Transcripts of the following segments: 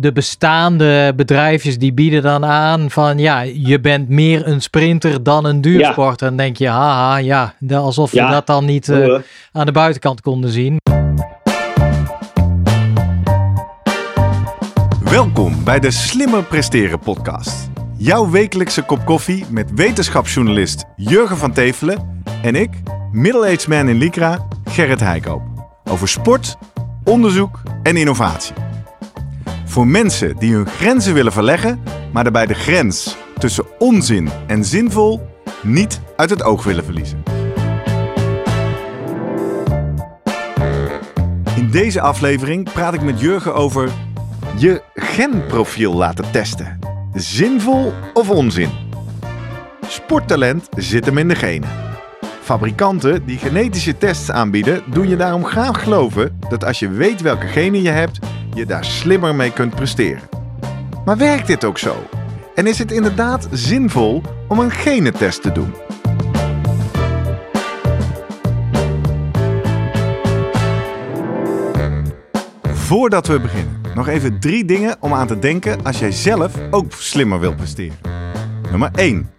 de bestaande bedrijfjes die bieden dan aan van ja, je bent meer een sprinter dan een duursporter. En dan denk je, haha, ja, alsof Ja. we dat dan niet eh, aan de buitenkant konden zien. Welkom bij de Slimmer Presteren podcast. Jouw wekelijkse kop koffie met wetenschapsjournalist Jurgen van Tevelen en ik, middle-aged man in Lycra, Gerrit Heikoop. Over sport, onderzoek en innovatie. Voor mensen die hun grenzen willen verleggen, maar daarbij de grens tussen onzin en zinvol niet uit het oog willen verliezen. In deze aflevering praat ik met Jurgen over je genprofiel laten testen. Zinvol of onzin? Sporttalent zit hem in de genen. Fabrikanten die genetische tests aanbieden, doen je daarom graag geloven dat als je weet welke genen je hebt, je daar slimmer mee kunt presteren. Maar werkt dit ook zo? En is het inderdaad zinvol om een genetest te doen? Voordat we beginnen, nog even drie dingen om aan te denken als jij zelf ook slimmer wilt presteren. Nummer 1.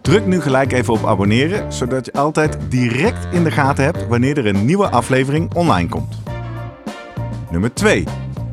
Druk nu gelijk even op abonneren, zodat je altijd direct in de gaten hebt wanneer er een nieuwe aflevering online komt. Nummer 2.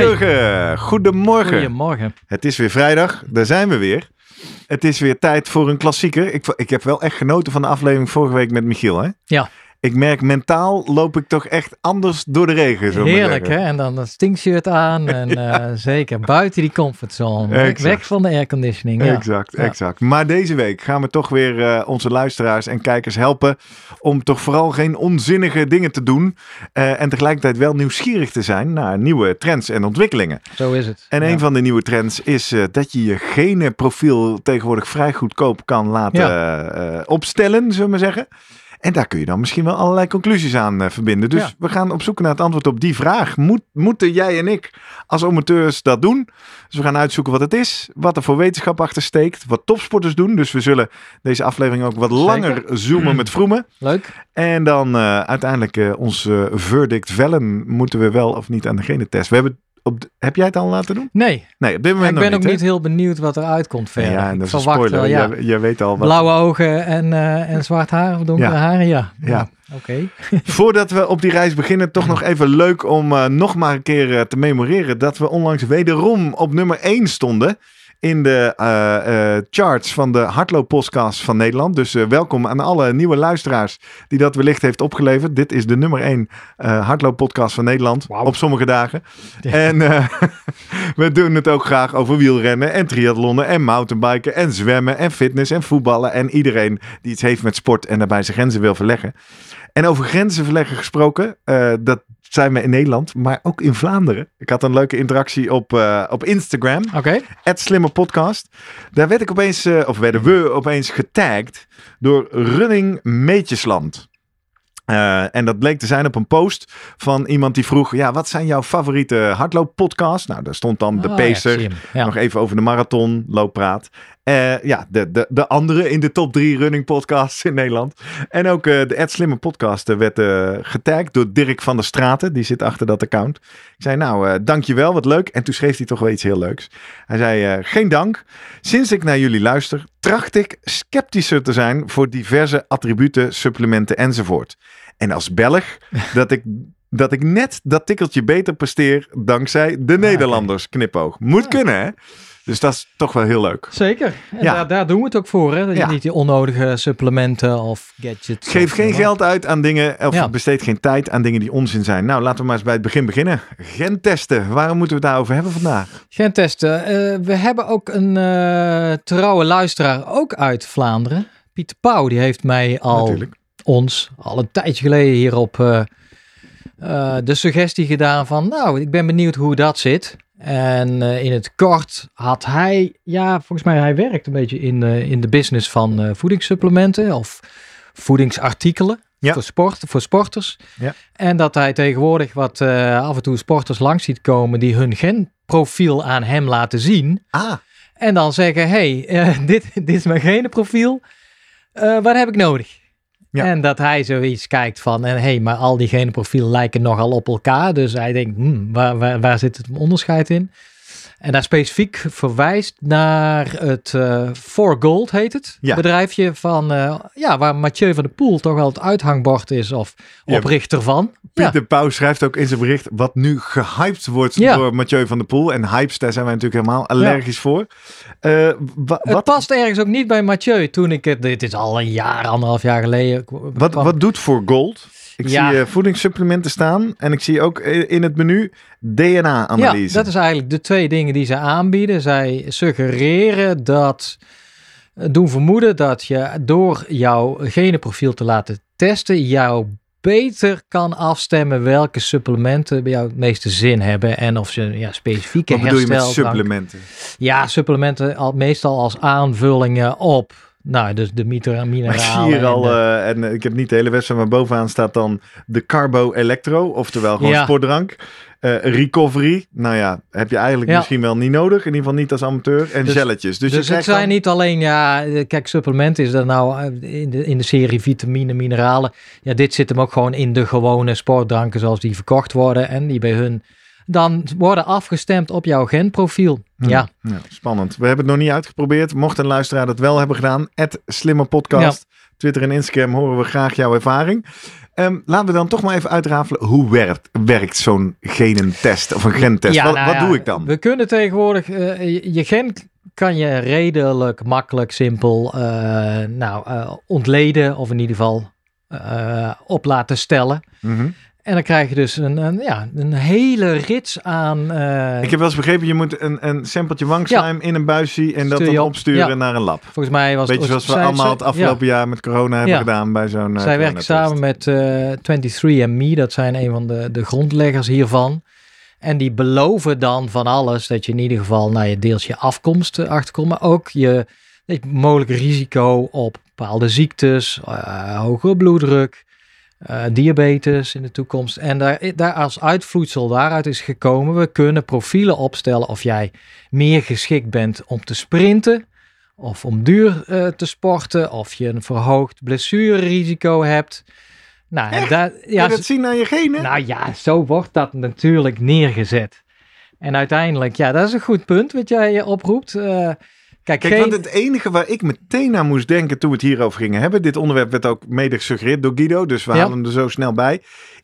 Jurgen, goedemorgen. Goedemorgen. Het is weer vrijdag, daar zijn we weer. Het is weer tijd voor een klassieker. Ik, ik heb wel echt genoten van de aflevering vorige week met Michiel. Hè? Ja. Ik merk mentaal loop ik toch echt anders door de regen. Zo Heerlijk hè, en dan dat stinkshirt aan en eh, zeker buiten die comfortzone. Weg- Exact. Weg van de airconditioning. Ja. Exact, Ja. exact. Maar deze week gaan we toch weer eh, onze luisteraars en kijkers helpen om toch vooral geen onzinnige dingen te doen eh, en tegelijkertijd wel nieuwsgierig te zijn naar nieuwe trends en ontwikkelingen. Zo is het. En een van de nieuwe trends is dat je je genenprofiel tegenwoordig vrij goedkoop kan laten opstellen, zullen we maar zeggen. En daar kun je dan misschien wel allerlei conclusies aan eh, verbinden. Dus Ja. we gaan op zoek naar het antwoord op die vraag. Moet, moeten jij en ik als amateurs dat doen? Dus we gaan uitzoeken wat het is, wat er voor wetenschap achter steekt, wat topsporters doen. Dus we zullen deze aflevering ook wat langer zoomen met vroemen. Leuk. En dan eh, uiteindelijk eh, ons verdict vellen. Moeten we wel of niet aan de genetest? We hebben op de- heb jij het al laten doen? Nee, Nee, op dit ik moment ben nog ook niet heel benieuwd wat eruit komt verder. Ja, en ik dat is een spoiler. wel, ja. Jij, jij weet al wat. Blauwe ogen en, eh, en zwart haar of donkere haren, ja. Ja. Oké. Voordat we op die reis beginnen, toch nog even leuk om eh, nog maar een keer eh, te memoreren dat we onlangs wederom op nummer 1 stonden in de eh, eh, charts van de hardlooppodcast van Nederland. Dus eh, welkom aan alle nieuwe luisteraars die dat wellicht heeft opgeleverd. Dit is de nummer 1 eh hardlooppodcast van Nederland op sommige dagen. Ja. En we doen het ook graag over wielrennen en triathlonnen en mountainbiken en zwemmen en fitness en voetballen en iedereen die iets heeft met sport en daarbij zijn grenzen wil verleggen. En over grenzen verleggen gesproken, dat zijn we in Nederland, maar ook in Vlaanderen. Ik had een leuke interactie op, eh, op Instagram, Oké. Slimme Podcast. Daar werd ik opeens, eh, of werden we opeens getagd door Running Meetjesland. Eh, en dat bleek te zijn op een post van iemand die vroeg: ja, wat zijn jouw favoriete hardlooppodcasts? Nou, daar stond dan de ja, Pacer. Ja. nog even over de marathon, looppraat. Eh, ja, de, de, de andere in de top drie running podcasts in Nederland. En ook eh, de Ed Slimme podcast eh, werd eh getagd door Dirk van der Straten. Die zit achter dat account. Ik zei, nou, dankjewel, wat leuk. En toen schreef hij toch wel iets heel leuks. Hij zei, geen dank. Sinds ik naar jullie luister, tracht ik sceptischer te zijn voor diverse attributen, supplementen enzovoort. En als Belg, dat ik... Dat ik net dat tikkeltje beter presteer dankzij de Nederlanders. Knipoog. Moet Ah. kunnen, hè? Dus dat is toch wel heel leuk. Zeker. En Ja. daar, daar doen we het ook voor, hè? Dat je niet die onnodige supplementen of gadgets... Geef of, geen geld uit aan dingen, of Ja. besteed geen tijd aan dingen die onzin zijn. Nou, laten we maar eens bij het begin beginnen. Gentesten, waarom moeten we het daarover hebben vandaag? Gentesten. Eh, we hebben ook een eh, trouwe luisteraar, ook uit Vlaanderen. Pieter Pauw, die heeft mij al, Natuurlijk. ons, al een tijdje geleden hierop eh, eh, de suggestie gedaan van, nou, ik ben benieuwd hoe dat zit. En uh, in het kort had hij, ja, volgens mij, hij werkt een beetje in, uh, in de business van uh, voedingssupplementen of voedingsartikelen. Ja. Voor, sport, voor sporters. Ja. En dat hij tegenwoordig wat af en toe sporters langs ziet komen die hun genprofiel aan hem laten zien. Ah. En dan zeggen, hey, dit, dit is mijn genenprofiel. wat heb ik nodig? En dat hij zoiets kijkt van, en hé, hey, maar al die genenprofielen lijken nogal op elkaar. Dus hij denkt, hmm, waar, waar, waar zit het onderscheid in? En daar specifiek verwijst naar het uh, For Gold heet het. Ja. Bedrijfje van, uh, ja, waar Mathieu van der Poel toch wel het uithangbord is of oprichter van. Pieter Pauw schrijft ook in zijn bericht wat nu gehyped wordt Ja. door Mathieu van der Poel. En hypes, daar zijn wij natuurlijk helemaal allergisch voor. Eh, wa- Het wat, past ergens ook niet bij Mathieu toen ik het, dit is al een jaar, anderhalf jaar geleden. wat, kwam- wat doet voor Gold? Ik Ja. zie eh, voedingssupplementen staan en ik zie ook eh, in het menu DNA-analyse. Ja, dat is eigenlijk de twee dingen die ze aanbieden. Zij suggereren dat, eh, doen vermoeden dat je door jouw genenprofiel te laten testen, jou beter kan afstemmen welke supplementen bij jou het meeste zin hebben en of ze ja, specifieke Wat bedoel je met supplementen? Ja, supplementen al, meestal als aanvullingen op. Nou, dus de mineralen. Ik zie hier en al, de- eh, en eh, ik heb niet de hele wedstrijd, maar bovenaan staat dan de Carbo Electro, oftewel gewoon Ja. sportdrank. Eh, recovery, nou ja, heb je eigenlijk Ja. misschien wel niet nodig, in ieder geval niet als amateur. En Dus- gelletjes. Dus, Dus, je het zijn dan- niet alleen, ja, kijk, supplementen is dat nou in de, in de serie vitamine, mineralen. Ja, dit zit hem ook gewoon in de gewone sportdranken zoals die verkocht worden en die bij hun dan worden afgestemd op jouw genprofiel. Hm. Ja, Ja, spannend. We hebben het nog niet uitgeprobeerd. Mocht een luisteraar dat wel hebben gedaan, slimme podcast. Twitter en Instagram horen we graag jouw ervaring. Ehm, laten we dan toch maar even uitrafelen. Hoe werkt, werkt zo'n genentest of een gentest? Ja, wat nou wat doe ik dan? We kunnen tegenwoordig, eh, je, je gen kan je redelijk makkelijk, simpel eh, nou, eh, ontleden of in ieder geval op laten stellen. Mhm. En dan krijg je dus een, een, ja, een hele rits aan... eh, Ik heb wel eens begrepen, je moet een, een sampletje wangslijm in een buisje en dat dan opsturen Ja. naar een lab. volgens mij was Beetje het... zoals we zij- allemaal zij- het afgelopen jaar met corona hebben gedaan bij zo'n uh, Zij werken samen met eh 23andMe, dat zijn een van de, de grondleggers hiervan. En die beloven dan van alles, dat je in ieder geval naar je deels je afkomst eh, achterkomt, maar ook je, je mogelijk risico op bepaalde ziektes, eh, hoge bloeddruk, eh, diabetes in de toekomst. En daar, daar als uitvloedsel daaruit is gekomen, we kunnen profielen opstellen of jij meer geschikt bent om te sprinten, of om duur eh, te sporten, of je een verhoogd blessurerisico hebt. Nou, en Kun ja, dat zien aan je genen? nou ja, zo wordt dat natuurlijk neergezet. En uiteindelijk, ja, dat is een goed punt wat jij eh, oproept. Kijk, Kijk, geen... want het enige waar ik meteen aan moest denken toen we het hierover gingen hebben, dit onderwerp werd ook mede gesuggereerd door Guido, dus we Ja. halen hem er zo snel bij,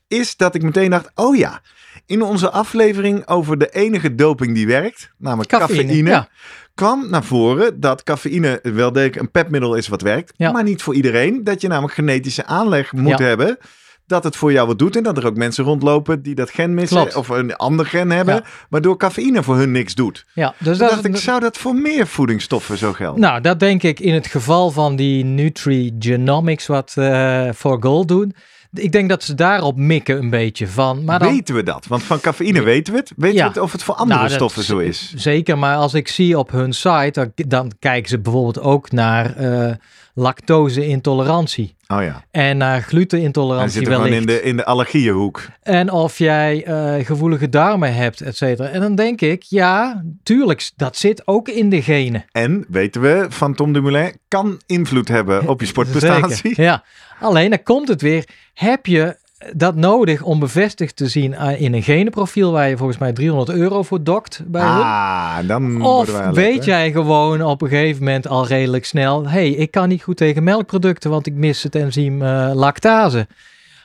is dat ik meteen dacht, oh ja, in onze aflevering over de enige doping die werkt, namelijk cafeïne, Cafeïne, ja. kwam naar voren dat cafeïne wel degelijk een pepmiddel is wat werkt, Ja. maar niet voor iedereen. Dat je namelijk genetische aanleg moet hebben. Dat het voor jou wat doet en dat er ook mensen rondlopen die dat gen missen Klopt. of een ander gen hebben, Ja. waardoor cafeïne voor hun niks doet. ja, dus dat, dacht ik, zou dat voor meer voedingsstoffen zo gelden? Nou, dat denk ik in het geval van die Nutrigenomics wat eh voor Gold doen. Ik denk dat ze daarop mikken een beetje van. Maar dan, weten we dat? Want van cafeïne weten we het. Weten Ja. we het of het voor andere Nou, stoffen zo is? Zeker, maar als ik zie op hun site, dan, dan kijken ze bijvoorbeeld ook naar eh lactose-intolerantie. Oh ja. En naar glutenintolerantie zit gewoon wellicht. in de, in de allergieënhoek. En of jij eh, gevoelige darmen hebt, et cetera. En dan denk ik, ja, tuurlijk, dat zit ook in de genen. En, weten we, van Tom Dumoulin kan invloed hebben op je sportprestatie. Zeker, Ja, alleen dan komt het weer. Heb je dat nodig om bevestigd te zien eh, in een genenprofiel waar je volgens mij 300 euro voor dokt bij hun? Ah, dan Of wij weet jij gewoon op een gegeven moment al redelijk snel, hey, ik kan niet goed tegen melkproducten, want ik mis het enzym eh, lactase.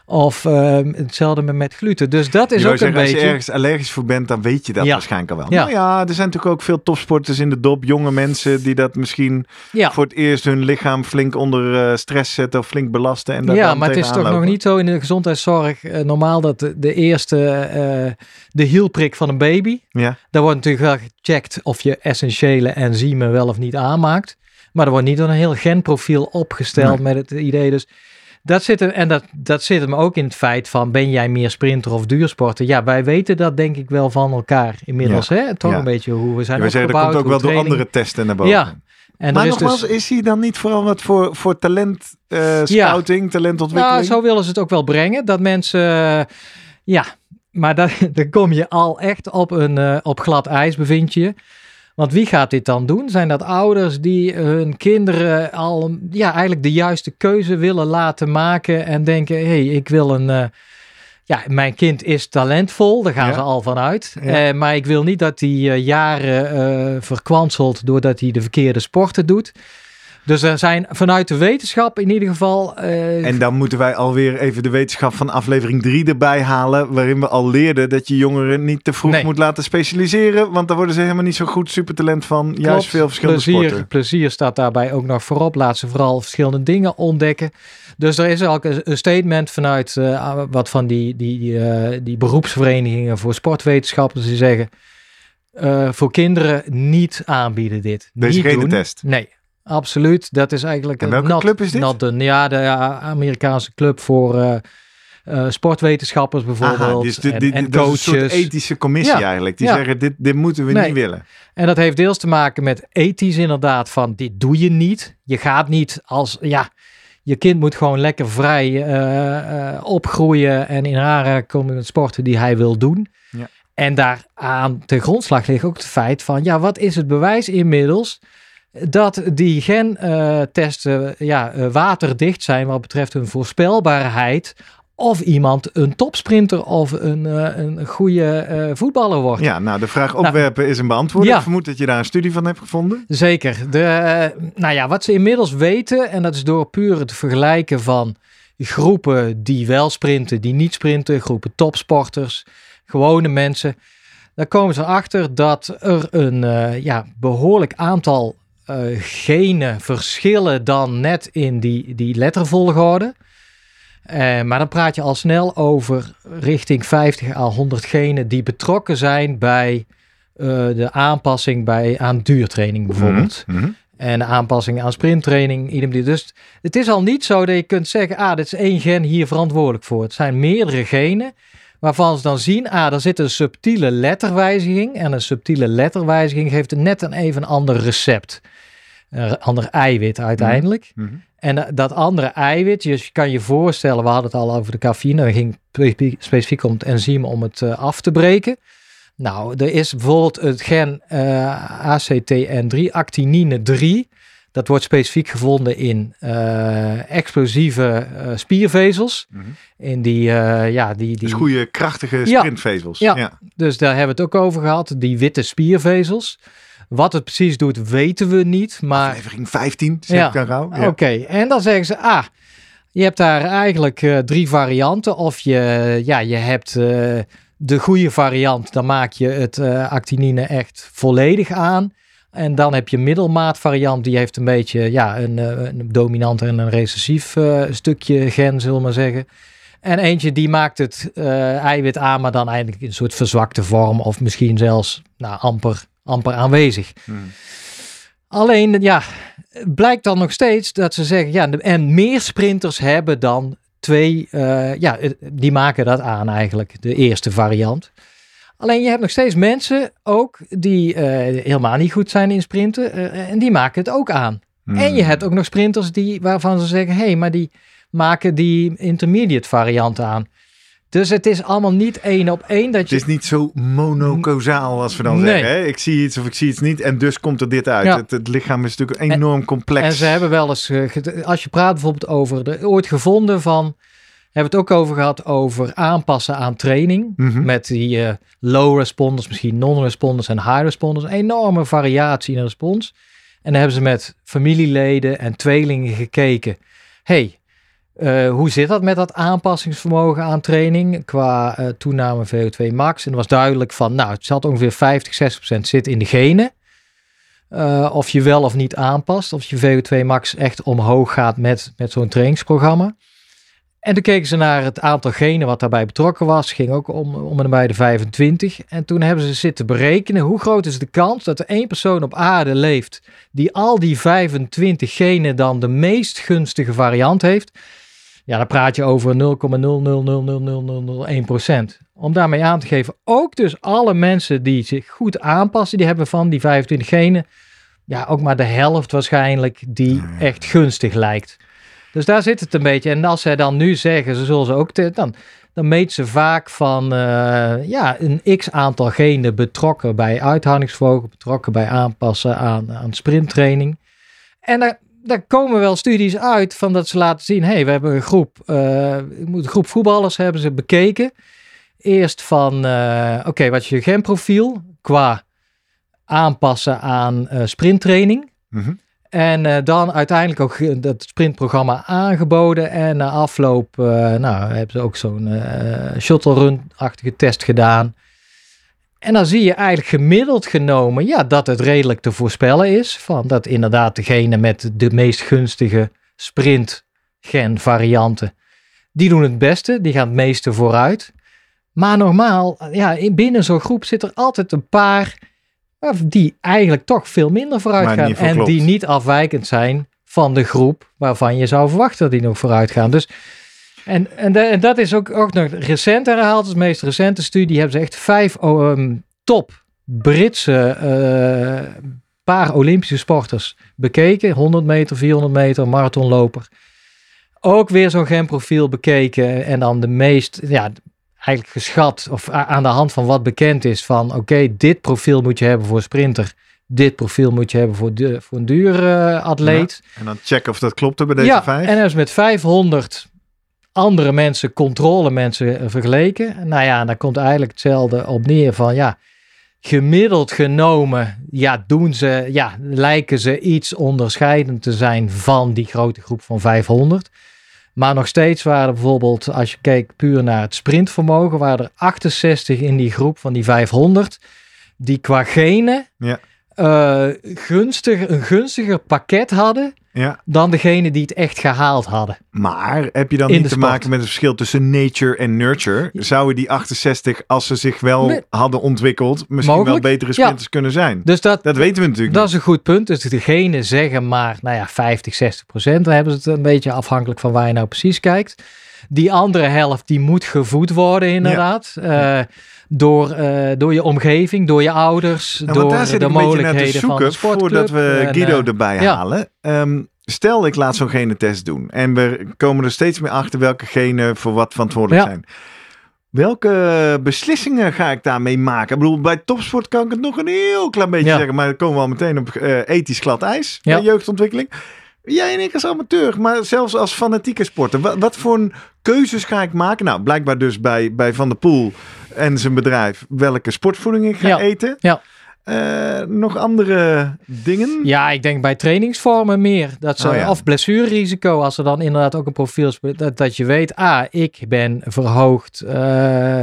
Of ehm, hetzelfde met, gluten. Dus dat is Je ook een zeggen, Als beetje. je ergens allergisch voor bent, dan weet je dat Ja. waarschijnlijk al wel. Ja. Nou ja, er zijn natuurlijk ook veel topsporters in de dop. Jonge mensen die dat misschien Ja, voor het eerst hun lichaam flink onder eh, stress zetten of flink belasten. En ja maar het is toch nog niet zo in de gezondheidszorg eh, normaal dat de, de eerste, eh, de hielprik van een baby, Ja. daar wordt natuurlijk wel gecheckt of je essentiële enzymen wel of niet aanmaakt. Maar er wordt niet een heel genprofiel opgesteld met het idee. Dus dat zit er, en dat, dat zit hem ook in het feit van, ben jij meer sprinter of duursporter? Ja, wij weten dat denk ik wel van elkaar inmiddels. Hè? Toch Ja. een beetje hoe we zijn Ja, we zeggen, dat komt ook wel door andere testen naar boven. Ja. En maar is nogmaals, dus, is hij dan niet vooral wat voor, voor talent eh, scouting, talentontwikkeling? nou, zo willen ze het ook wel brengen. Dat mensen, eh, ja, maar dan, dan kom je al echt op, een, eh, op glad ijs, bevind je je. Want wie gaat dit dan doen? Zijn dat ouders die hun kinderen al ja, eigenlijk de juiste keuze willen laten maken en denken: hé, hey, ik wil een. eh, ja, mijn kind is talentvol, daar gaan Ja. ze al van uit. Ja. Eh, maar ik wil niet dat hij eh, jaren verkwanselt doordat hij de verkeerde sporten doet. Dus er zijn vanuit de wetenschap in ieder geval. eh, En dan moeten wij alweer even de wetenschap van aflevering 3 erbij halen. Waarin we al leerden dat je jongeren niet te vroeg Nee. moet laten specialiseren. Want dan worden ze helemaal niet zo goed supertalent van. Juist veel verschillende plezier, sporten. Plezier staat daarbij ook nog voorop. Laat ze vooral verschillende dingen ontdekken. Dus er is ook een statement vanuit eh, wat van die, die, eh, die beroepsverenigingen voor sportwetenschappers die zeggen. eh, voor kinderen niet aanbieden dit. Deze niet doen. genetest. Nee, absoluut. Dat is eigenlijk En een welke not- club is dit? not done. Ja, de Amerikaanse club voor eh, eh, sportwetenschappers bijvoorbeeld. Aha, dus dit, en, en dat is coaches. een soort ethische commissie Ja. eigenlijk. Die Ja. zeggen, dit, dit moeten we Nee. niet willen. En dat heeft deels te maken met ethisch inderdaad, van dit doe je niet. Je gaat niet als, ja, je kind moet gewoon lekker vrij eh, opgroeien en in aanraking komen met sporten die hij wil doen. Ja. En daaraan ten grondslag ligt ook het feit van, ja, wat is het bewijs inmiddels dat die gentesten ja, eh, waterdicht zijn wat betreft hun voorspelbaarheid of iemand een topsprinter of een, eh, een goede eh, voetballer wordt. Ja, nou de vraag opwerpen is een beantwoord. Ja. Ik vermoed dat je daar een studie van hebt gevonden. Zeker. De, eh, nou ja, wat ze inmiddels weten, en dat is door puur het vergelijken van groepen die wel sprinten, die niet sprinten, groepen topsporters, gewone mensen. Daar komen ze achter dat er een eh, ja, behoorlijk aantal eh, genen verschillen dan net in die, die lettervolgorde. Eh, maar dan praat je al snel over richting 50 à 100 genen die betrokken zijn bij eh, de aanpassing bij, aan duurtraining bijvoorbeeld. Mhm, mhm. En de aanpassing aan sprinttraining. idem. Dus het is al niet zo dat je kunt zeggen, ah, dit is één gen hier verantwoordelijk voor. Het zijn meerdere genen waarvan ze dan zien, ah, er zit een subtiele letterwijziging. En een subtiele letterwijziging geeft net een even ander recept. Een ander eiwit uiteindelijk. Mhm. En dat- dat andere eiwit, dus je kan je voorstellen, we hadden het al over de cafeïne, dat ging spe- specifiek om het enzym om het eh, af te breken. Nou, er is bijvoorbeeld het gen eh, ACTN3, actinine 3. Dat wordt specifiek gevonden in eh, explosieve eh, spiervezels. Mhm. In die, eh, ja, die, die, Dus goede, krachtige Ja. sprintvezels. Ja. ja. dus daar hebben we het ook over gehad, die witte spiervezels. Wat het precies doet, weten we niet. Maar Aflevering 15, zeg Ja. Ja. Oké, en dan zeggen ze, ah, je hebt daar eigenlijk eh, drie varianten. Of je, ja, je hebt eh, de goede variant, dan maak je het eh, actinine echt volledig aan. En dan heb je middelmaat variant, die heeft een beetje ja, een, een dominant en een recessief stukje gen, zullen we maar zeggen. En eentje die maakt het eiwit aan, maar dan eigenlijk in een soort verzwakte vorm. Of misschien zelfs nou, amper, amper aanwezig. Mhm. Alleen, ja, blijkt dan nog steeds dat ze zeggen, ja, en meer sprinters hebben dan twee, eh, ja, eh, die maken dat aan eigenlijk, de eerste variant. Alleen je hebt nog steeds mensen ook die eh, helemaal niet goed zijn in sprinten en die maken het ook aan. Mhm. En je hebt ook nog sprinters die, waarvan ze zeggen, hé, hey, maar die maken die intermediate variant aan. Dus het is allemaal niet één op één dat Het je... is niet zo monocausaal als we dan Nee. zeggen. Hè? Ik zie iets of ik zie iets niet en dus komt er dit uit. Ja. Het, het lichaam is natuurlijk enorm complex. En ze hebben wel eens, eh, als je praat bijvoorbeeld over, de, ooit gevonden van, hebben we het ook over gehad over aanpassen aan training. Mhm. Met die eh, low responders, misschien non-responders en high responders. Een enorme variatie in de respons. En dan hebben ze met familieleden en tweelingen gekeken. hey, eh, hoe zit dat met dat aanpassingsvermogen aan training qua eh, toename VO2 max? En was duidelijk van, nou, het zat ongeveer 50, 60 procent zit in de genen. Eh, of je wel of niet aanpast, of je VO2 max echt omhoog gaat met, met zo'n trainingsprogramma. En toen keken ze naar het aantal genen wat daarbij betrokken was. Ging ook om, om en bij de 25. En toen hebben ze zitten berekenen hoe groot is de kans dat er één persoon op aarde leeft die al die 25 genen dan de meest gunstige variant heeft. Ja, dan praat je over 0,0000001%. Om daarmee aan te geven, ook dus alle mensen die zich goed aanpassen, die hebben van die 25 genen, ja, ook maar de helft waarschijnlijk die echt gunstig lijkt. Dus daar zit het een beetje. En als zij dan nu zeggen, ze zullen ze ook, te, dan, dan meet ze vaak van uh, ja, een x aantal genen betrokken bij uithoudingsvermogen, betrokken bij aanpassen aan, aan sprinttraining. En daar, daar komen wel studies uit van dat ze laten zien, hey, we hebben een groep, uh, een groep voetballers hebben ze bekeken. Eerst van, uh, oké, wat is je genprofiel qua aanpassen aan sprinttraining. Mm -hmm. En dan uiteindelijk ook dat sprintprogramma aangeboden. En na afloop nou, hebben ze ook zo'n shuttle run-achtige test gedaan. En dan zie je eigenlijk gemiddeld genomen ja, dat het redelijk te voorspellen is. Van dat inderdaad degene met de meest gunstige sprint-gen varianten, die doen het beste, die gaan het meeste vooruit. Maar normaal, ja, binnen zo'n groep zit er altijd een paar die eigenlijk toch veel minder vooruit gaan. En die niet afwijkend zijn van de groep waarvan je zou verwachten dat die nog vooruit gaan. Dus, en, en, en dat is ook, ook nog recent herhaald. De meest recente studie hebben ze echt vijf um, top Britse uh, paar Olympische sporters bekeken. 100 meter, 400 meter, marathonloper. Ook weer zo'n genprofiel bekeken. En dan de meest, ja, eigenlijk geschat of aan de hand van wat bekend is van oké, dit profiel moet je hebben voor sprinter. Dit profiel moet je hebben voor, de, voor een duur atleet. en dan checken of dat klopt bij deze ja, vijf. En is met 500 andere mensen, controle mensen vergeleken. Nou ja, dan komt eigenlijk hetzelfde op neer van ja, gemiddeld genomen, ja, doen ze, ja, lijken ze iets onderscheidend te zijn van die grote groep van 500. Maar nog steeds waren bijvoorbeeld, als je keek puur naar het sprintvermogen, waren er 68 in die groep van die 500 die qua genen ja. uh, gunstig, een gunstiger pakket hadden ja. dan degene die het echt gehaald hadden. Maar heb je dan niet te maken met het verschil tussen nature en nurture? Zouden die 68, als ze zich wel hadden ontwikkeld, misschien wel betere sprinters kunnen zijn? Dus dat, dat weten we natuurlijk Dat is een goed punt. Dus degene zeggen maar, nou ja, 50, 60 procent. Dan hebben ze het een beetje afhankelijk van waar je nou precies kijkt. Die andere helft, die moet gevoed worden inderdaad. Ja. Uh, door, uh, door je omgeving, door je ouders, nou, door daar de mogelijkheden te zoeken, van de Voordat we Guido uh, erbij ja. halen. Um, stel, ik laat zo'n genetest doen. En we komen er steeds meer achter welke genen voor wat verantwoordelijk ja. zijn. Welke beslissingen ga ik daarmee maken? Ik bedoel, bij topsport kan ik het nog een heel klein beetje ja. zeggen. Maar dan komen we al meteen op uh, ethisch glad ijs. Ja. jeugdontwikkeling. Jij en ik als amateur, maar zelfs als fanatieke sporter. Wat, wat voor keuzes ga ik maken? Nou, blijkbaar dus bij, bij Van der Poel en zijn bedrijf welke sportvoeding ik ga ja. eten. Ja. Uh, nog andere dingen? Ja, ik denk bij trainingsvormen meer. Dat ze, oh ja. Of blessurerisico, als er dan inderdaad ook een profiel is. Dat, dat je weet, ah, ik ben verhoogd. Uh,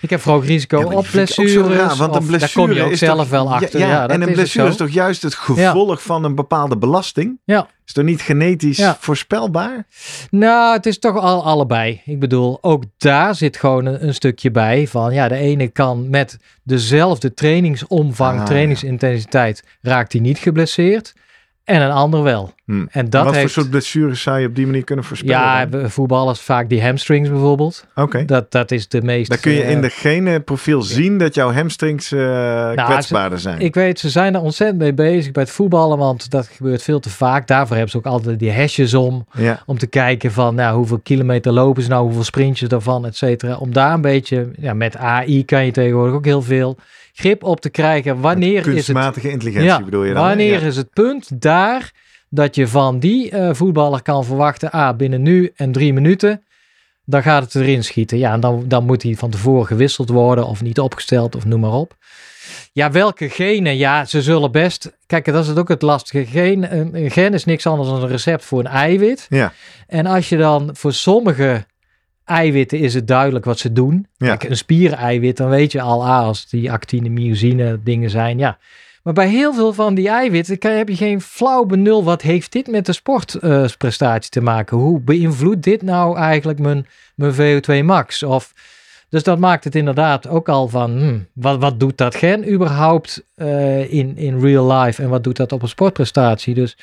ik heb verhoogd risico ja, op blessures. Raar, want een blessure daar kom je ook zelf toch, wel achter. Ja, ja en een blessure is toch juist het gevolg van een bepaalde belasting? Ja. Is toch niet genetisch voorspelbaar? Nou, het is toch al allebei. Ik bedoel, ook daar zit gewoon een, een, stukje bij van ja, de ene kan met dezelfde trainingsomvang, ah, trainingsintensiteit, raakt hij niet geblesseerd. En een ander wel. Hmm. En dat wat heeft... voor soort blessures zou je op die manier kunnen voorspellen? Ja, dan? voetballers vaak die hamstrings bijvoorbeeld. Oké. Okay. Dat, dat is de meest... Dan kun je in degene profiel zien dat jouw hamstrings uh, nou, kwetsbaarder zijn. Ik weet, ze zijn er ontzettend mee bezig bij het voetballen, want dat gebeurt veel te vaak. Daarvoor hebben ze ook altijd die hesjes om, ja. om te kijken van nou, hoeveel kilometer lopen ze nou, hoeveel sprintjes daarvan, et cetera. Om daar een beetje, ja, met AI kan je tegenwoordig ook heel veel grip op te krijgen. Wanneer is het... Kunstmatige intelligentie ja, bedoel je dan? Wanneer ja. is het punt daar dat je van die uh, voetballer kan verwachten, ah, binnen nu en drie minuten, dan gaat het erin schieten. Ja, en dan, dan moet hij van tevoren gewisseld worden of niet opgesteld of noem maar op. Ja, welke genen? Ja, ze zullen best. Kijk, dat is het ook het lastige. Geen, een, een gen is niks anders dan een recept voor een eiwit. Ja. En als je dan voor sommige eiwitten is het duidelijk wat ze doen. Ja. Kijk, een spiereiwit, dan weet je al ah, als die actine, myosine dingen zijn. Ja. Maar bij heel veel van die eiwitten kan, heb je geen flauw benul. Wat heeft dit met de sportprestatie uh, te maken? Hoe beïnvloedt dit nou eigenlijk mijn, mijn VO2 max? Of, dus dat maakt het inderdaad ook al van, hmm, wat, wat doet dat gen überhaupt uh, in, in real life? En wat doet dat op een sportprestatie? Dus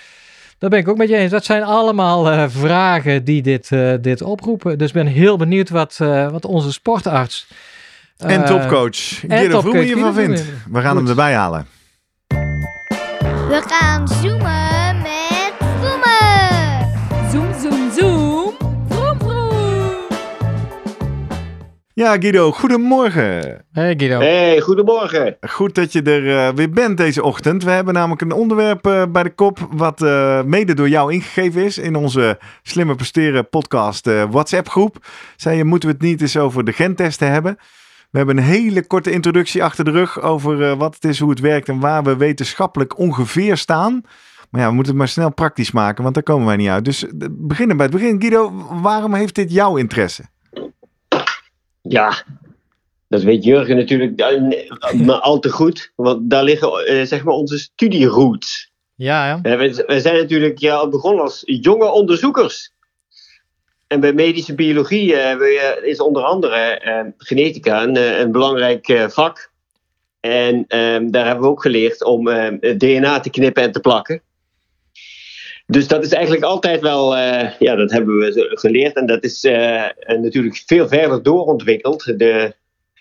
Dat ben ik ook met je eens. Dat zijn allemaal uh, vragen die dit, uh, dit oproepen. Dus ik ben heel benieuwd wat, uh, wat onze sportarts... en topcoach Guido Vroemen hiervan vindt. We gaan Goed. hem erbij halen. We gaan zoomen Ja, Guido, goedemorgen. Hey Guido. Hey, goedemorgen. Goed dat je er uh, weer bent deze ochtend. We hebben namelijk een onderwerp uh, bij de kop wat uh, mede door jou ingegeven is in onze Slimmer Presteren podcast WhatsApp groep. Zei je, moeten we het niet eens over de gentesten hebben? We hebben een hele korte introductie achter de rug over wat het is, hoe het werkt en waar we wetenschappelijk ongeveer staan. Maar ja, we moeten het maar snel praktisch maken, want daar komen wij niet uit. Dus beginnen bij het begin. Guido, waarom heeft dit jouw interesse? Ja, dat weet Jurgen natuurlijk maar al te goed. Want daar liggen eh, zeg maar onze studieroots. Ja, ja. We, we, zijn natuurlijk ja, begonnen als jonge onderzoekers. En bij medische biologie uh, is onder andere uh, genetica een, een belangrijk vak. En ehm, daar hebben we ook geleerd om DNA te knippen en te plakken. Dus dat is eigenlijk altijd wel, ja, dat hebben we geleerd. En dat is natuurlijk veel verder doorontwikkeld. De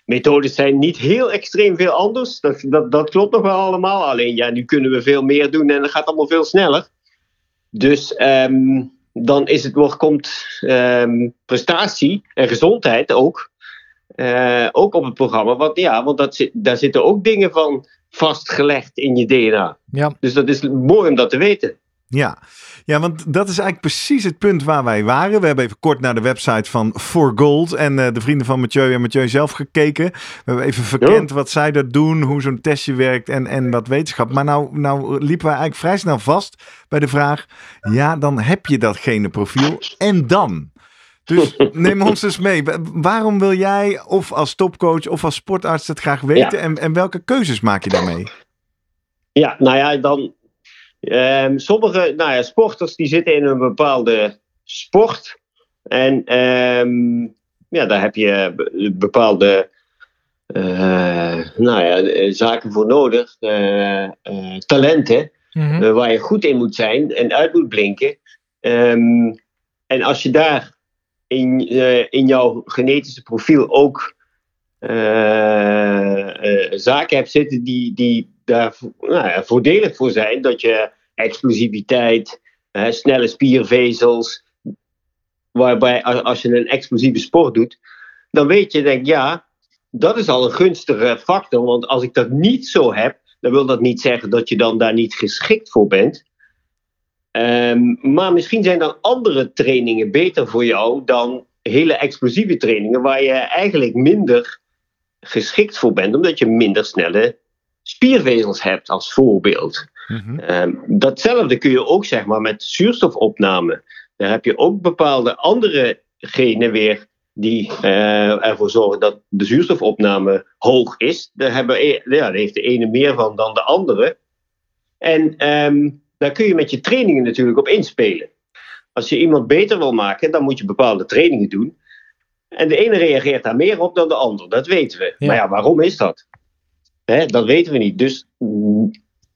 methodes zijn niet heel extreem veel anders. Dat, dat, dat klopt nog wel allemaal. Alleen ja, nu kunnen we veel meer doen en het gaat allemaal veel sneller. Dus um, dan is het komt um, prestatie en gezondheid ook, uh, ook op het programma. Want ja, want dat daar zitten ook dingen van vastgelegd in je DNA. Ja. Dus dat is mooi om dat te weten. Ja. ja, want dat is eigenlijk precies het punt waar wij waren. We hebben even kort naar de website van For Gold en uh, de vrienden van Mathieu en Mathieu zelf gekeken. We hebben even verkend ja. wat zij dat doen, hoe zo'n testje werkt en, en wat wetenschap. Maar nou, nou liepen wij eigenlijk vrij snel vast bij de vraag, ja, dan heb je dat profiel en dan? Dus neem ons eens mee. Waarom wil jij of als topcoach of als sportarts het graag weten ja. en, en welke keuzes maak je daarmee? Ja, nou ja, dan, Um, sommige nou ja, sporters die zitten in een bepaalde sport. En um, ja, daar heb je bepaalde uh, nou ja, zaken voor nodig. Uh, uh, talenten. Mm -hmm. waar je goed in moet zijn en uit moet blinken. Um, en als je daar in, in jouw genetische profiel ook zaken hebt zitten die, die daar nou voordelig voor zijn. Dat je explosiviteit, snelle spiervezels. Waarbij als je een explosieve sport doet, dan weet je, denk ja, dat is al een gunstige factor. Want als ik dat niet zo heb, dan wil dat niet zeggen dat je dan daar niet geschikt voor bent. Um, maar misschien zijn dan andere trainingen beter voor jou dan hele explosieve trainingen, waar je eigenlijk minder geschikt voor bent, omdat je minder snelle spiervezels hebt als voorbeeld. Mm -hmm. datzelfde kun je ook zeg maar met zuurstofopname. Daar heb je ook bepaalde andere genen weer die uh, ervoor zorgen dat de zuurstofopname hoog is. Daar, hebben, e-, ja, daar heeft de ene meer van dan de andere. En um, daar kun je met je trainingen natuurlijk op inspelen. Als je iemand beter wil maken, dan moet je bepaalde trainingen doen. En de ene reageert daar meer op dan de ander, dat weten we. Ja. Maar ja, waarom is dat? Hè, dat weten we niet. Dus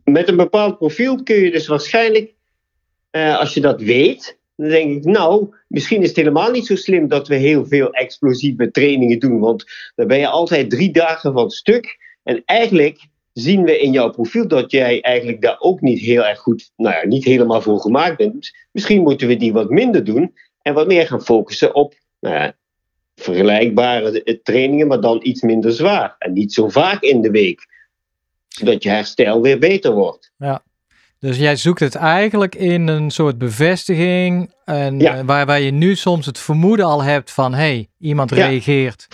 met een bepaald profiel kun je dus waarschijnlijk, uh, als je dat weet, dan denk ik, nou, misschien is het helemaal niet zo slim dat we heel veel explosieve trainingen doen. Want dan ben je altijd drie dagen van stuk. En eigenlijk zien we in jouw profiel dat jij eigenlijk daar ook niet heel erg goed, nou ja, niet helemaal voor gemaakt bent. Misschien moeten we die wat minder doen en wat meer gaan focussen op nou ja, vergelijkbare trainingen, maar dan iets minder zwaar. En niet zo vaak in de week. Zodat je herstel weer beter wordt. Ja. Dus jij zoekt het eigenlijk in een soort bevestiging. En, ja. waar, waar je nu soms het vermoeden al hebt van hey, iemand Ja. reageert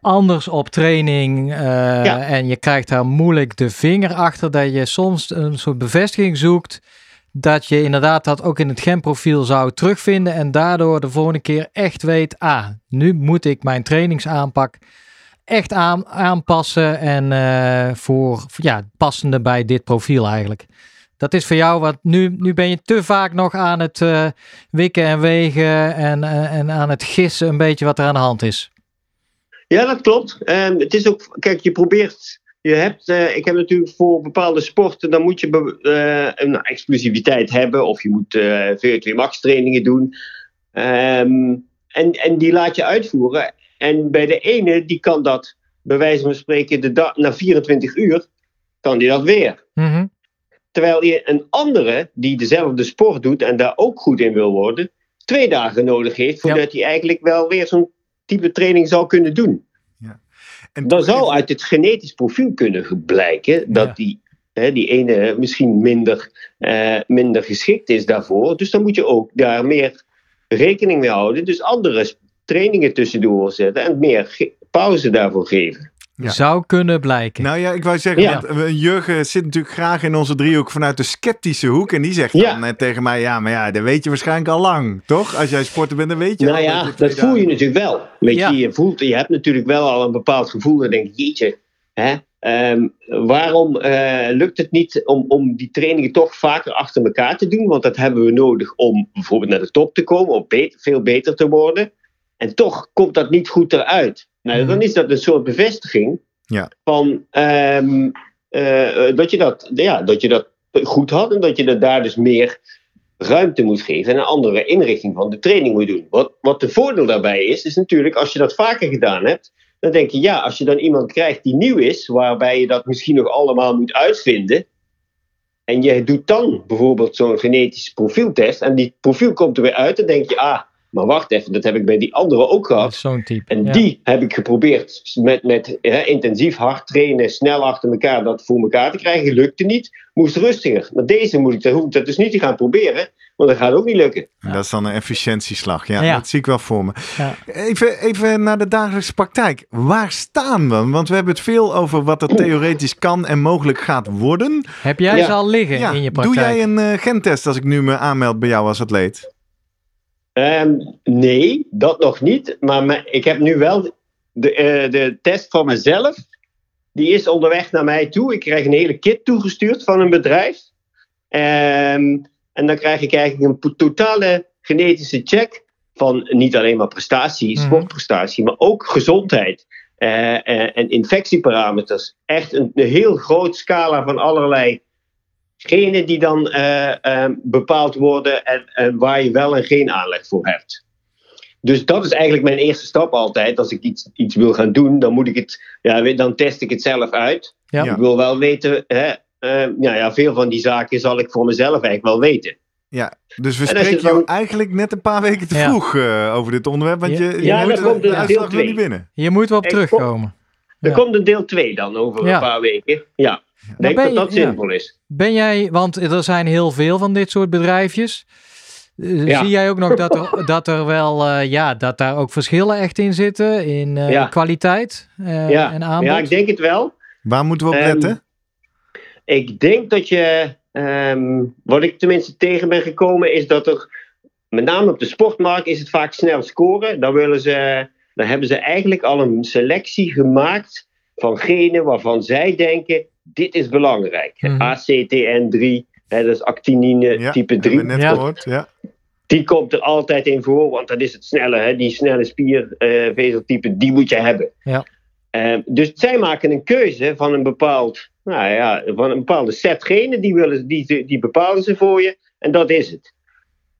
anders op training. eh, Ja. En je krijgt daar moeilijk de vinger achter. Dat je soms een soort bevestiging zoekt. Dat je inderdaad dat ook in het genprofiel zou terugvinden. En daardoor de volgende keer echt weet. Ah, nu moet ik mijn trainingsaanpak echt aan, aanpassen. En eh, voor ja, passende bij dit profiel eigenlijk. Dat is voor jou wat. Nu, nu ben je te vaak nog aan het eh, wikken en wegen. En, eh, en aan het gissen een beetje wat er aan de hand is. Ja, dat klopt. En het is ook, kijk, je probeert, je hebt, eh, ik heb natuurlijk voor bepaalde sporten, dan moet je eh, een explosiviteit hebben. Of je moet eh VO2 max trainingen doen. Ehm, en, en die laat je uitvoeren. En bij de ene, die kan dat, bij wijze van spreken, de na 24 uur, kan die dat weer. Mhm. Terwijl je een andere, die dezelfde sport doet en daar ook goed in wil worden, twee dagen nodig heeft voordat hij eigenlijk wel weer zo'n type training zou kunnen doen. En Dan zou uit het genetisch profiel kunnen blijken dat Ja. die, hè, die ene misschien minder, eh, minder geschikt is daarvoor. Dus dan moet je ook daar meer rekening mee houden. Dus andere trainingen tussendoor zetten en meer pauze daarvoor geven. Ja. Zou kunnen blijken. Nou ja, ik wou zeggen, Ja. want eh, Jurgen zit natuurlijk graag in onze driehoek vanuit de sceptische hoek. En die zegt Ja. dan eh, tegen mij, ja, maar ja, dat weet je waarschijnlijk al lang, toch? Als jij sporter bent, dan weet je nou al ja, dat voel je natuurlijk wel. Weet Ja. je, je, voelt, je hebt natuurlijk wel al een bepaald gevoel. Dan denk je, jeetje, hè, ehm, waarom eh, lukt het niet om, om die trainingen toch vaker achter elkaar te doen? Want dat hebben we nodig om bijvoorbeeld naar de top te komen, om beter, veel beter te worden. En toch komt dat niet goed eruit. Nou, dan is dat een soort bevestiging Ja. van ehm, eh, dat, je dat, ja, dat je dat goed had en dat je er daar dus meer ruimte moet geven en een andere inrichting van de training moet doen. Wat, wat de voordeel daarbij is, is natuurlijk als je dat vaker gedaan hebt, dan denk je ja, als je dan iemand krijgt die nieuw is, waarbij je dat misschien nog allemaal moet uitvinden, en je doet dan bijvoorbeeld zo'n genetische profieltest en die profiel komt er weer uit, dan denk je ah, maar wacht even, dat heb ik bij die andere ook Dat gehad. is Zo'n type. En ja. die heb ik geprobeerd met, met hè, intensief hard trainen, snel achter elkaar dat voor elkaar te krijgen. Lukte niet, moest rustiger. Maar deze moet ik, dat hoef ik dat dus niet te gaan proberen, want dat gaat ook niet lukken. En Dat is dan een efficiëntieslag. Ja, Ja. dat zie ik wel voor me. Ja. Even, even naar de dagelijkse praktijk. Waar staan we? Want we hebben het veel over wat er theoretisch kan en mogelijk gaat worden. Heb jij Ja. ze al liggen Ja, in je doe praktijk? jij een eh, gentest als ik nu me aanmeld bij jou als atleet? Ehm, nee, dat nog niet. Maar me- ik heb nu wel de, eh, de test van mezelf. Die is onderweg naar mij toe. Ik krijg een hele kit toegestuurd van een bedrijf. Ehm, en dan krijg ik eigenlijk een totale genetische check van niet alleen maar prestatie, Mhm. sportprestatie, maar ook gezondheid eh, eh, en infectieparameters. Echt een, een heel groot scala van allerlei genen die dan eh, eh, bepaald worden en, en waar je wel en geen aanleg voor hebt. Dus dat is eigenlijk mijn eerste stap altijd. Als ik iets, iets wil gaan doen, dan moet ik het, ja, dan test ik het zelf uit. Ja. Ja. Ik wil wel weten, hè, eh, nou ja, veel van die zaken zal ik voor mezelf eigenlijk wel weten. Ja, dus we spreken jou dan- eigenlijk net een paar weken te Ja. vroeg eh, over dit onderwerp. Want Ja. je, je Ja, moet komt de uitslag niet binnen. Je moet wel terugkomen. Er Ja. komt een deel 2 dan over Ja. een paar weken. Ja, ik denk ben dat je- dat ja. zinvol is. Ben jij, want er zijn heel veel van dit soort bedrijfjes. Eh, Ja. Zie jij ook nog dat er, dat er wel, eh, ja, dat daar ook verschillen echt in zitten in eh, Ja. kwaliteit eh, ja. en aanbod? ja, ik denk het wel. Waar moeten we op Ehm, letten? Ik denk dat je, ehm, wat ik tenminste tegen ben gekomen, is dat er, met name op de sportmarkt, is het vaak snel scoren. Dan, willen ze, dan hebben ze eigenlijk al een selectie gemaakt van genen waarvan zij denken, dit is belangrijk. Mhm. ACTN3, hè, dat is actinine ja, type hebben 3. we net Ja. gehoord. Ja. Die komt er altijd in voor, want dat is het snelle, hè, die snelle spiervezeltype, die moet je hebben. Ja. Eh, dus zij maken een keuze van een bepaald, nou ja, van een bepaalde set genen, die, willen, die, die bepalen ze voor je, en dat is het.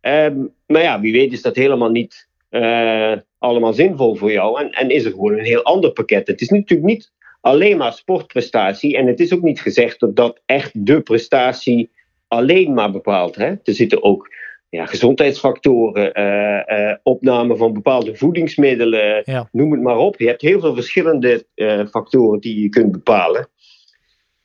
Ehm, maar ja, wie weet is dat helemaal niet eh, allemaal zinvol voor jou, en, en is er gewoon een heel ander pakket. Het is natuurlijk niet alleen maar sportprestatie, en het is ook niet gezegd dat dat echt de prestatie alleen maar bepaalt. Hè? Er zitten ook ja, gezondheidsfactoren, eh, eh, opname van bepaalde voedingsmiddelen, Ja. noem het maar op. Je hebt heel veel verschillende eh, factoren die je kunt bepalen.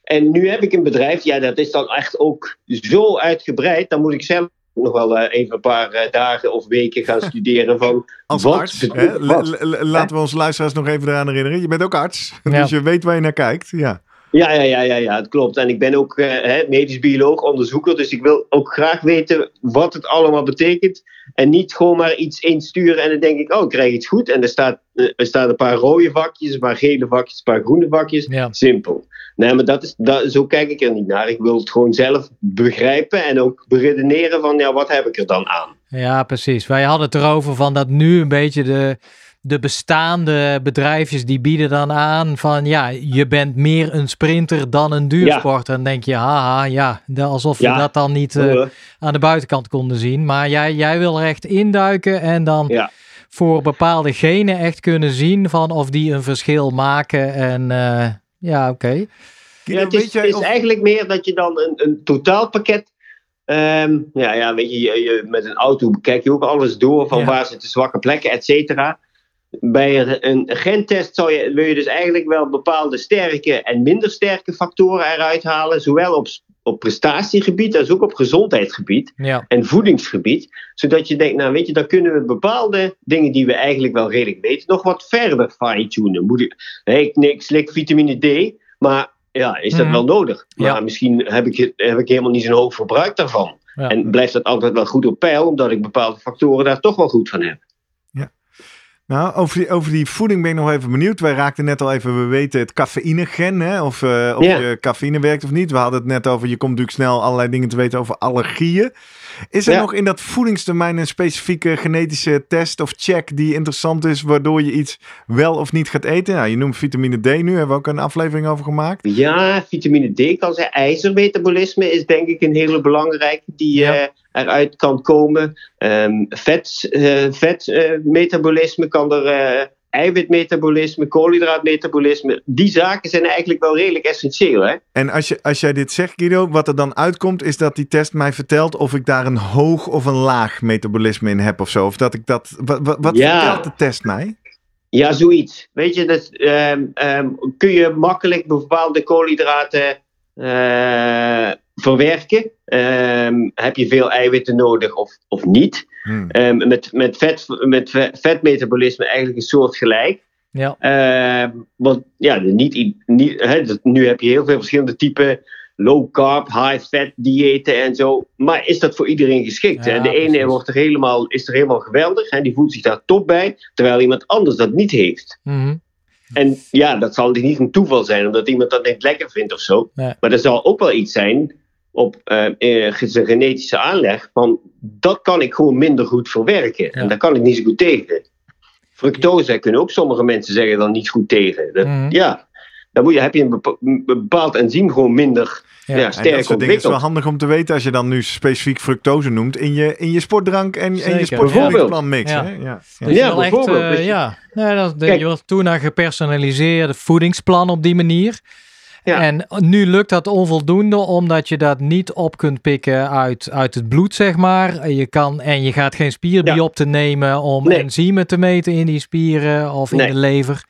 En nu heb ik een bedrijf, ja, dat is dan echt ook zo uitgebreid. Dan moet ik zelf nog wel eh, even een paar eh, dagen of weken gaan studeren van Als wat arts, hè, wat. laten we onze luisteraars nog even eraan herinneren. Je bent ook arts, Ja. dus je weet waar je naar kijkt. Ja. Ja, ja, ja, ja, ja, het klopt. En ik ben ook eh, medisch bioloog, onderzoeker. Dus ik wil ook graag weten wat het allemaal betekent. En niet gewoon maar iets insturen en dan denk ik, oh, ik krijg iets goed. En er, staat, eh, er staan een paar rode vakjes, een paar gele vakjes, een paar groene vakjes. Ja. Simpel. Nee, maar dat is, dat, zo kijk ik er niet naar. Ik wil het gewoon zelf begrijpen en ook beredeneren van, ja, wat heb ik er dan aan? Ja, precies. Wij hadden het erover van dat nu een beetje de, de bestaande bedrijfjes die bieden dan aan van ja, je bent meer een sprinter dan een duursporter. Dan denk je, haha, ja, alsof we Ja. dat dan niet eh, Hoor. aan de buitenkant konden zien. Maar jij, jij wil er echt induiken en dan Ja. voor bepaalde genen echt kunnen zien van of die een verschil maken. En eh, ja, oké. Ja, het is, het is of- eigenlijk meer dat je dan een, een totaalpakket. ehm, ja, ja, weet je, je, je- met een auto kijk je ook alles door van Ja. waar zitten zwakke plekken, et cetera. Bij een, gentest zou je, wil je dus eigenlijk wel bepaalde sterke en minder sterke factoren eruit halen. Zowel op, op prestatiegebied als ook op gezondheidsgebied Ja, en voedingsgebied. Zodat je denkt, nou weet je, dan kunnen we bepaalde dingen die we eigenlijk wel redelijk weten, nog wat verder fine-tunen. Moet ik, ik, ik slik vitamine D, maar ja, is dat Mhm. wel nodig? Ja. Maar misschien heb ik, heb ik helemaal niet zo'n hoog verbruik daarvan. ja. En blijft dat altijd wel goed op peil, omdat ik bepaalde factoren daar toch wel goed van heb. Nou, over die, over die voeding ben ik nog even benieuwd. Wij raakten net al even, we weten het cafeïnegen, hè? Of, eh, of je cafeïne werkt of niet. We hadden het net over, je komt natuurlijk snel allerlei dingen te weten over allergieën. Is er Ja. nog in dat voedingsdomein een specifieke genetische test of check die interessant is, waardoor je iets wel of niet gaat eten? Nou, je noemt vitamine D nu, hebben we ook een aflevering over gemaakt. Ja, vitamine D kan zijn. IJzermetabolisme is denk ik een hele belangrijke die Ja. eh, eruit kan komen. Ehm vet, eh, vetmetabolisme kan er. eh, eiwitmetabolisme, koolhydraatmetabolisme. Die zaken zijn eigenlijk wel redelijk essentieel. Hè? En als, je, als jij dit zegt, Guido, wat er dan uitkomt, is dat die test mij vertelt of ik daar een hoog of een laag metabolisme in heb of zo. Of dat ik dat. Wat, wat, Ja. vertelt de test mij? Ja, zoiets. Weet je, dat, ehm, ehm, kun je makkelijk bepaalde koolhydraten eh, verwerken? Ehm, heb je veel eiwitten nodig of, of niet? Hmm. Ehm, met met, vet, met ve- vetmetabolisme eigenlijk een soort gelijk. ja. Ehm, want ja, niet, niet, nu heb je heel veel verschillende typen low carb, high fat diëten en zo. Maar is dat voor iedereen geschikt? Ja? De ene precies. wordt er helemaal, is er helemaal geweldig en die voelt zich daar top bij, terwijl iemand anders dat niet heeft. Mhm. En ja, dat zal niet een toeval zijn, omdat iemand dat niet lekker vindt of zo. Nee. Maar er zal ook wel iets zijn op eh, eh, zijn genetische aanleg van dat kan ik gewoon minder goed verwerken. Ja. En daar kan ik niet zo goed tegen. Fructose kunnen ook sommige mensen zeggen dan niet goed tegen. Dat, Mhm. Ja, dan moet je, heb je een bepa- een bepaald enzym gewoon minder Ja. ja. En En sterk dat soort dingen is wel ontwikkeld. handig om te weten als je dan nu specifiek fructose noemt in je, in je sportdrank en, en je sportvoedingsplan mix. Ja. Hè? Ja. Ja. Dus je Ja, wil echt, bijvoorbeeld. je- ja, nee, dat, Kijk. je wilt toe naar gepersonaliseerde voedingsplan op die manier. Ja. En nu lukt dat onvoldoende, omdat je dat niet op kunt pikken uit, uit het bloed, zeg maar. En Je kan, en je gaat geen spierbiopte nemen om Nee. enzymen te meten in die spieren of in de lever.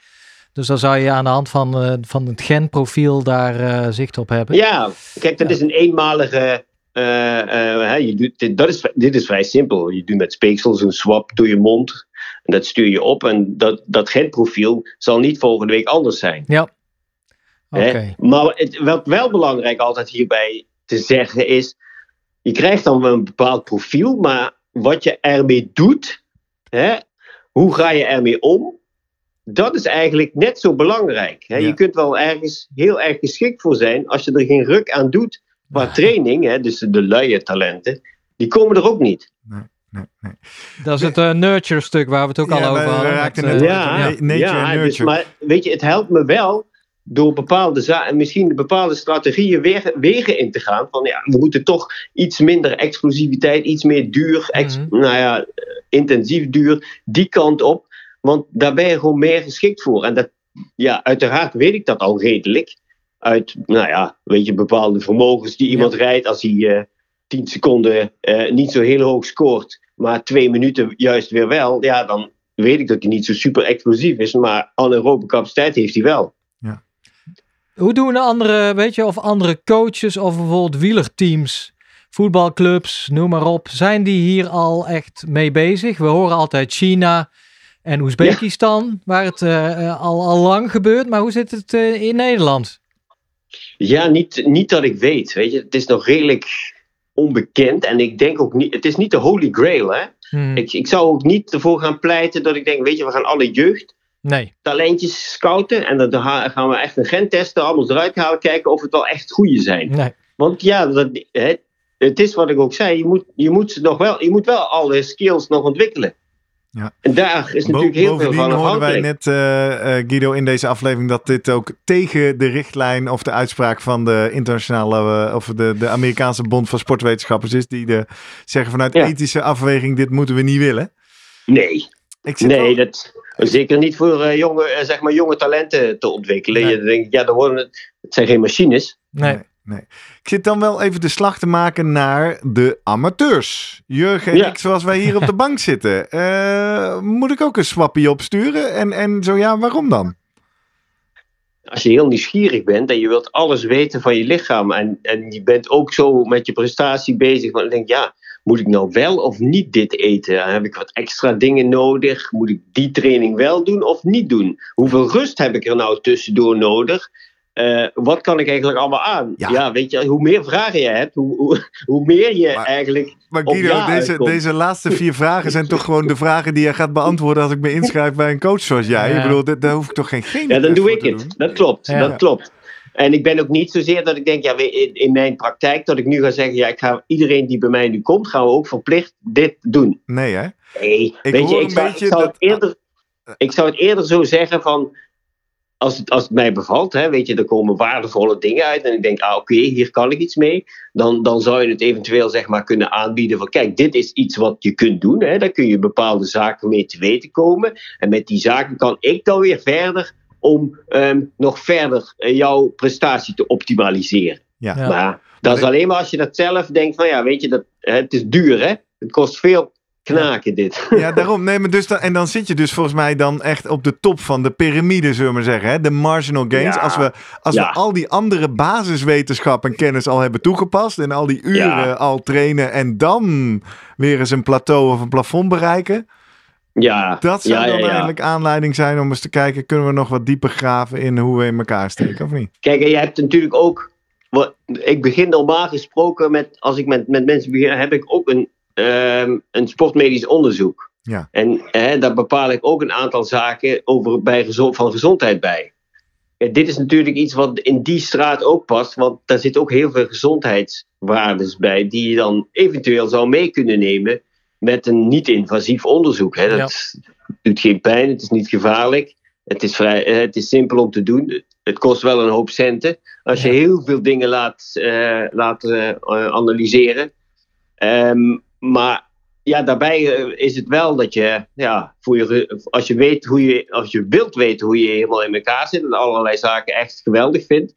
Dus dan zou je aan de hand van, eh, van het genprofiel daar eh, zicht op hebben. Ja, kijk, dat Ja. is een eenmalige. eh, hè, je doet, dit, dat is, dit is vrij simpel. Je doet met speeksels een swap door je mond. En dat stuur je op. En dat, dat genprofiel zal niet volgende week anders zijn. Ja. Maar het, wat wel belangrijk altijd hierbij te zeggen is: je krijgt dan wel een bepaald profiel, maar wat je ermee doet, hè, hoe ga je ermee om? Dat is eigenlijk net zo belangrijk. Hè? Ja. Je kunt wel ergens heel erg geschikt voor zijn als je er geen ruk aan doet qua training, hè, dus de luie talenten, die komen er ook niet. Nee, nee. Dat is het eh, nurture stuk waar we het ook Ja, al over hadden. raakten eh, Ja, nature en dus, maar weet je, het helpt me wel door bepaalde zaken, misschien bepaalde strategieën wegen, wegen in te gaan. Van ja, we moeten toch iets minder explosiviteit, iets meer duur, ex- Mhm. nou ja, eh, intensief duur, die kant op. Want daar ben je gewoon meer geschikt voor. En dat, ja, uiteraard weet ik dat al redelijk. Uit, nou ja, weet je, bepaalde vermogens die iemand rijdt als hij eh 10 seconden eh, niet zo heel hoog scoort, maar twee minuten juist weer wel. Ja, dan weet ik dat hij niet zo super explosief is, maar anaerobe capaciteit heeft hij wel. Hoe doen andere, weet je, of andere coaches of bijvoorbeeld wielerteams, voetbalclubs, noem maar op, zijn die hier al echt mee bezig? We horen altijd China en Oezbekistan, waar het eh, eh, al, al lang gebeurt, maar hoe zit het eh, in Nederland? Ja, niet, niet dat ik weet. Weet je, het is nog redelijk onbekend en ik denk ook niet, het is niet de holy grail. Hè? Hmm, Ik, ik zou ook niet ervoor gaan pleiten dat ik denk, weet je, we gaan alle jeugd nee, talentjes scouten en dan gaan we echt een gen testen, allemaal eruit halen, kijken of het wel echt goede zijn. nee. Want ja, dat, hè, het is wat ik ook zei, je moet, je moet, ze nog wel, je moet wel alle skills nog ontwikkelen. Ja. En daar is Bo- natuurlijk heel veel Bovendien van hoorden wij net, eh, eh, Guido, in deze aflevering dat dit ook tegen de richtlijn of de uitspraak van de internationale eh, of de, de Amerikaanse Bond van Sportwetenschappers is, die de, zeggen vanuit Ja. ethische afweging, dit moeten we niet willen. Nee, Ik zit nee wel- dat, zeker niet voor eh, jonge, eh, zeg maar jonge talenten te ontwikkelen. Nee. Je denkt, ja, dan worden het, het zijn geen machines. Nee. Nee, nee. Ik zit dan wel even de slag te maken naar de amateurs. Jurgen en Ja. ik, zoals wij hier op de bank zitten. Eh, moet ik ook een swappie opsturen? En, en zo ja, waarom dan? als je heel nieuwsgierig bent en je wilt alles weten van je lichaam en, en je bent ook zo met je prestatie bezig, maar dan denk ja, moet ik nou wel of niet dit eten? Heb ik wat extra dingen nodig? Moet ik die training wel doen of niet doen? Hoeveel rust heb ik er nou tussendoor nodig? Eh, wat kan ik eigenlijk allemaal aan? Ja. Ja, weet je, hoe meer vragen je hebt, hoe, hoe, hoe meer je Maar- eigenlijk. Maar Op Guido, ja deze, uitkomt. deze laatste vier vragen zijn toch gewoon de vragen die je gaat beantwoorden als ik me inschrijf bij een coach zoals jij. Ja. Ik bedoel, daar hoef ik toch geen geen Ja, dan doe ik het. Dat klopt, Ja. dat klopt. En ik ben ook niet zozeer dat ik denk, ja, in, mijn praktijk, dat ik nu ga zeggen, ja, ik ga iedereen die bij mij nu komt, gaan we ook verplicht dit doen. Nee, hè? Nee, Ik weet je, ik zou, ik, zou dat- het eerder, ik zou het eerder zo zeggen van, als het, als het mij bevalt, hè, weet je, er komen waardevolle dingen uit en ik denk, ah, oké, hier kan ik iets mee, dan, dan zou je het eventueel, zeg maar, kunnen aanbieden van, kijk, dit is iets wat je kunt doen, hè, daar kun je bepaalde zaken mee te weten komen en met die zaken kan ik dan weer verder om ehm, nog verder eh, jouw prestatie te optimaliseren. Ja. Ja. Maar dat is alleen maar als je dat zelf denkt van, ja, weet je, dat, hè, het is duur, hè, het kost veel knaken dit. Ja, daarom. Nee, maar dus dan, en dan zit je dus volgens mij dan echt op de top van de piramide, zullen we maar zeggen. Hè? De marginal gains. Ja. Als, we, als Ja. we al die andere basiswetenschap en kennis al hebben toegepast. En al die uren Ja. al trainen. En dan weer eens een plateau of een plafond bereiken. Ja, Dat zou ja, dan ja, eigenlijk aanleiding zijn om eens te kijken. Kunnen we nog wat dieper graven in hoe we in elkaar steken of niet? Kijk, en je hebt natuurlijk ook. Wat, ik begin normaal gesproken met. Als ik met, met mensen begin, heb ik ook een, ehm, een sportmedisch onderzoek. Ja. En hè, daar bepaal ik ook een aantal zaken over bij van gezondheid bij. Ja, dit is natuurlijk iets wat in die straat ook past, want daar zitten ook heel veel gezondheidswaardes bij, die je dan eventueel zou mee kunnen nemen met een niet-invasief onderzoek. Hè. Dat doet geen pijn, het is niet gevaarlijk, het is, vrij, eh, het is simpel om te doen. Het kost wel een hoop centen. Als je Ja. heel veel dingen laat, laat eh, analyseren. Ehm, maar ja, daarbij is het wel dat je, ja, voor je, als je weet hoe je, als je wilt weten hoe je helemaal in elkaar zit en allerlei zaken echt geweldig vindt,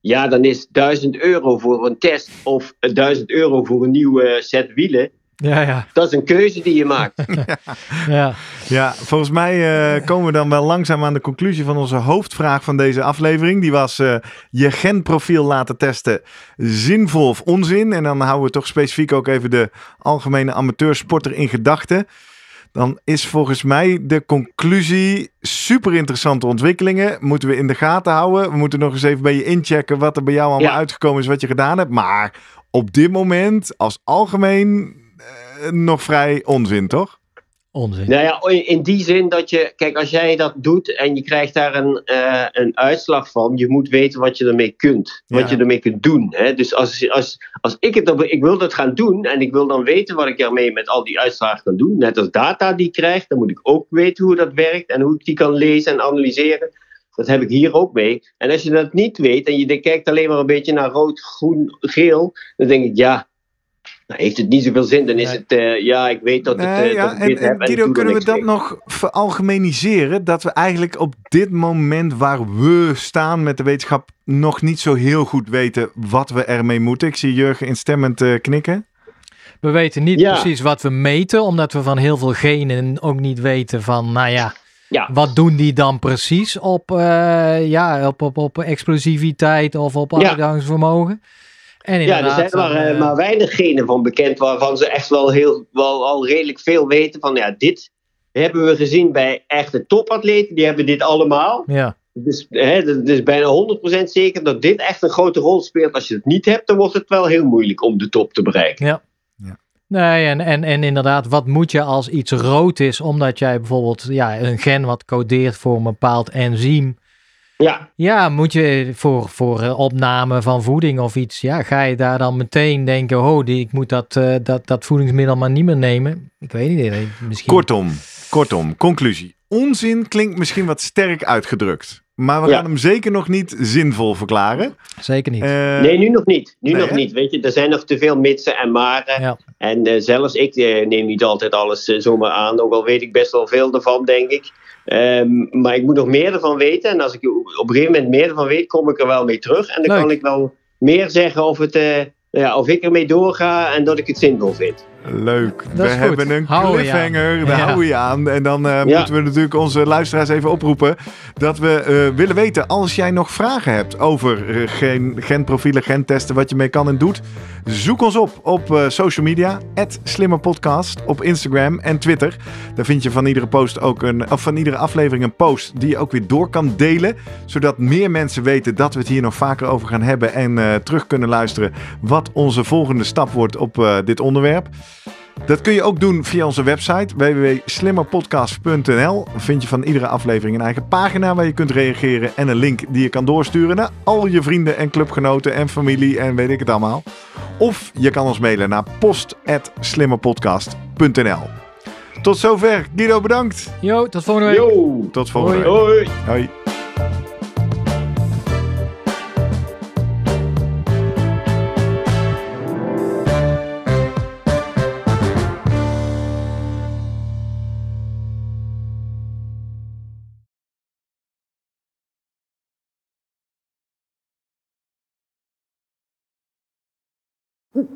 ja, dan is 1000 euro voor een test of 1000 euro voor een nieuwe set wielen, Ja, ja, dat is een keuze die je maakt. ja. Ja, volgens mij eh, komen we dan wel langzaam aan de conclusie van onze hoofdvraag van deze aflevering. Die was eh, je genprofiel laten testen, zinvol of onzin? En dan houden we toch specifiek ook even de algemene amateursporter in gedachten. Dan is volgens mij de conclusie super interessante ontwikkelingen. Moeten we in de gaten houden. We moeten nog eens even bij je inchecken wat er bij jou allemaal Ja. uitgekomen is, wat je gedaan hebt. Maar op dit moment als algemeen nog vrij onzin, toch? Onzin. Nou ja, in, die zin dat je, kijk, als jij dat doet en je krijgt daar een, eh, een uitslag van, je moet weten wat je ermee kunt, wat Ja. je ermee kunt doen. Hè? Dus als, als, als ik het, dan- ik wil dat gaan doen en ik wil dan weten wat ik ermee met al die uitslagen kan doen, net als data die ik krijg, dan moet ik ook weten hoe dat werkt en hoe ik die kan lezen en analyseren. Dat heb ik hier ook mee. En als je dat niet weet en je kijkt alleen maar een beetje naar rood, groen, geel, dan denk ik, ja, nou, heeft het niet zoveel zin. Dan is Nee. het, eh, ja, ik weet dat, het, Nee, eh, ja, dat ik en, dit en heb en Guido, kunnen we dat mee. nog veralgemeniseren? Dat we eigenlijk op dit moment waar we staan met de wetenschap nog niet zo heel goed weten wat we ermee moeten. Ik zie Jurgen instemmend eh, knikken. We weten niet Ja. precies wat we meten, omdat we van heel veel genen ook niet weten van, nou ja, Ja. wat doen die dan precies op, eh, ja, op, op, op explosiviteit of op Ja. En Ja, er zijn maar, dan, eh, eh, maar weinig genen van bekend waarvan ze echt wel, heel, wel al redelijk veel weten van ja, dit hebben we gezien bij echte topatleten, die hebben dit allemaal. ja. Dus hè, het is bijna 100% zeker dat dit echt een grote rol speelt. Als je het niet hebt, dan wordt het wel heel moeilijk om de top te bereiken. Nee, en, en, en inderdaad, wat moet je als iets rood is, omdat jij bijvoorbeeld ja, een gen wat codeert voor een bepaald enzym. Ja, Ja, moet je voor, voor eh, opname van voeding of iets, ja, ga je daar dan meteen denken, oh, die, ik moet dat, eh, dat, dat voedingsmiddel maar niet meer nemen? Ik weet niet, eh, misschien. Kortom, Kortom, conclusie. Onzin klinkt misschien wat sterk uitgedrukt. Maar we Ja. gaan hem zeker nog niet zinvol verklaren. Zeker niet. Eh, Nee, nu nog niet. Nu nee, nog hè? niet. Weet je, er zijn nog te veel mitsen en maren. Ja. En eh, zelfs ik eh, neem niet altijd alles zomaar aan. Ook al weet ik best wel veel ervan, denk ik. Ehm, maar ik moet nog meer ervan weten. En als ik op een gegeven moment meer ervan weet, kom ik er wel mee terug. En dan Leuk. kan ik wel meer zeggen of, het, eh, ja, of ik ermee doorga en dat ik het zinvol vind. Leuk. Dat we hebben goed. een Hou je cliffhanger. aan. Daar Ja. houden we je aan. En dan eh, Ja. moeten we natuurlijk onze luisteraars even oproepen. Dat we eh, willen weten, als jij nog vragen hebt over eh, gen, genprofielen, gentesten, wat je mee kan en doet. Zoek ons op op eh, social media. @slimmerpodcast op Instagram en Twitter. Daar vind je van iedere post ook een, of van iedere aflevering een post die je ook weer door kan delen. Zodat meer mensen weten dat we het hier nog vaker over gaan hebben. En eh, terug kunnen luisteren wat onze volgende stap wordt op eh, dit onderwerp. Dat kun je ook doen via onze website www.slimmerpodcast.nl. Vind je van iedere aflevering een eigen pagina waar je kunt reageren en een link die je kan doorsturen naar al je vrienden en clubgenoten en familie en weet ik het allemaal. Of je kan ons mailen naar post@slimmerpodcast.nl. Tot zover. Guido, bedankt. Yo, tot volgende week. Yo! Tot volgende Hoi. week. Hoi! Hoi.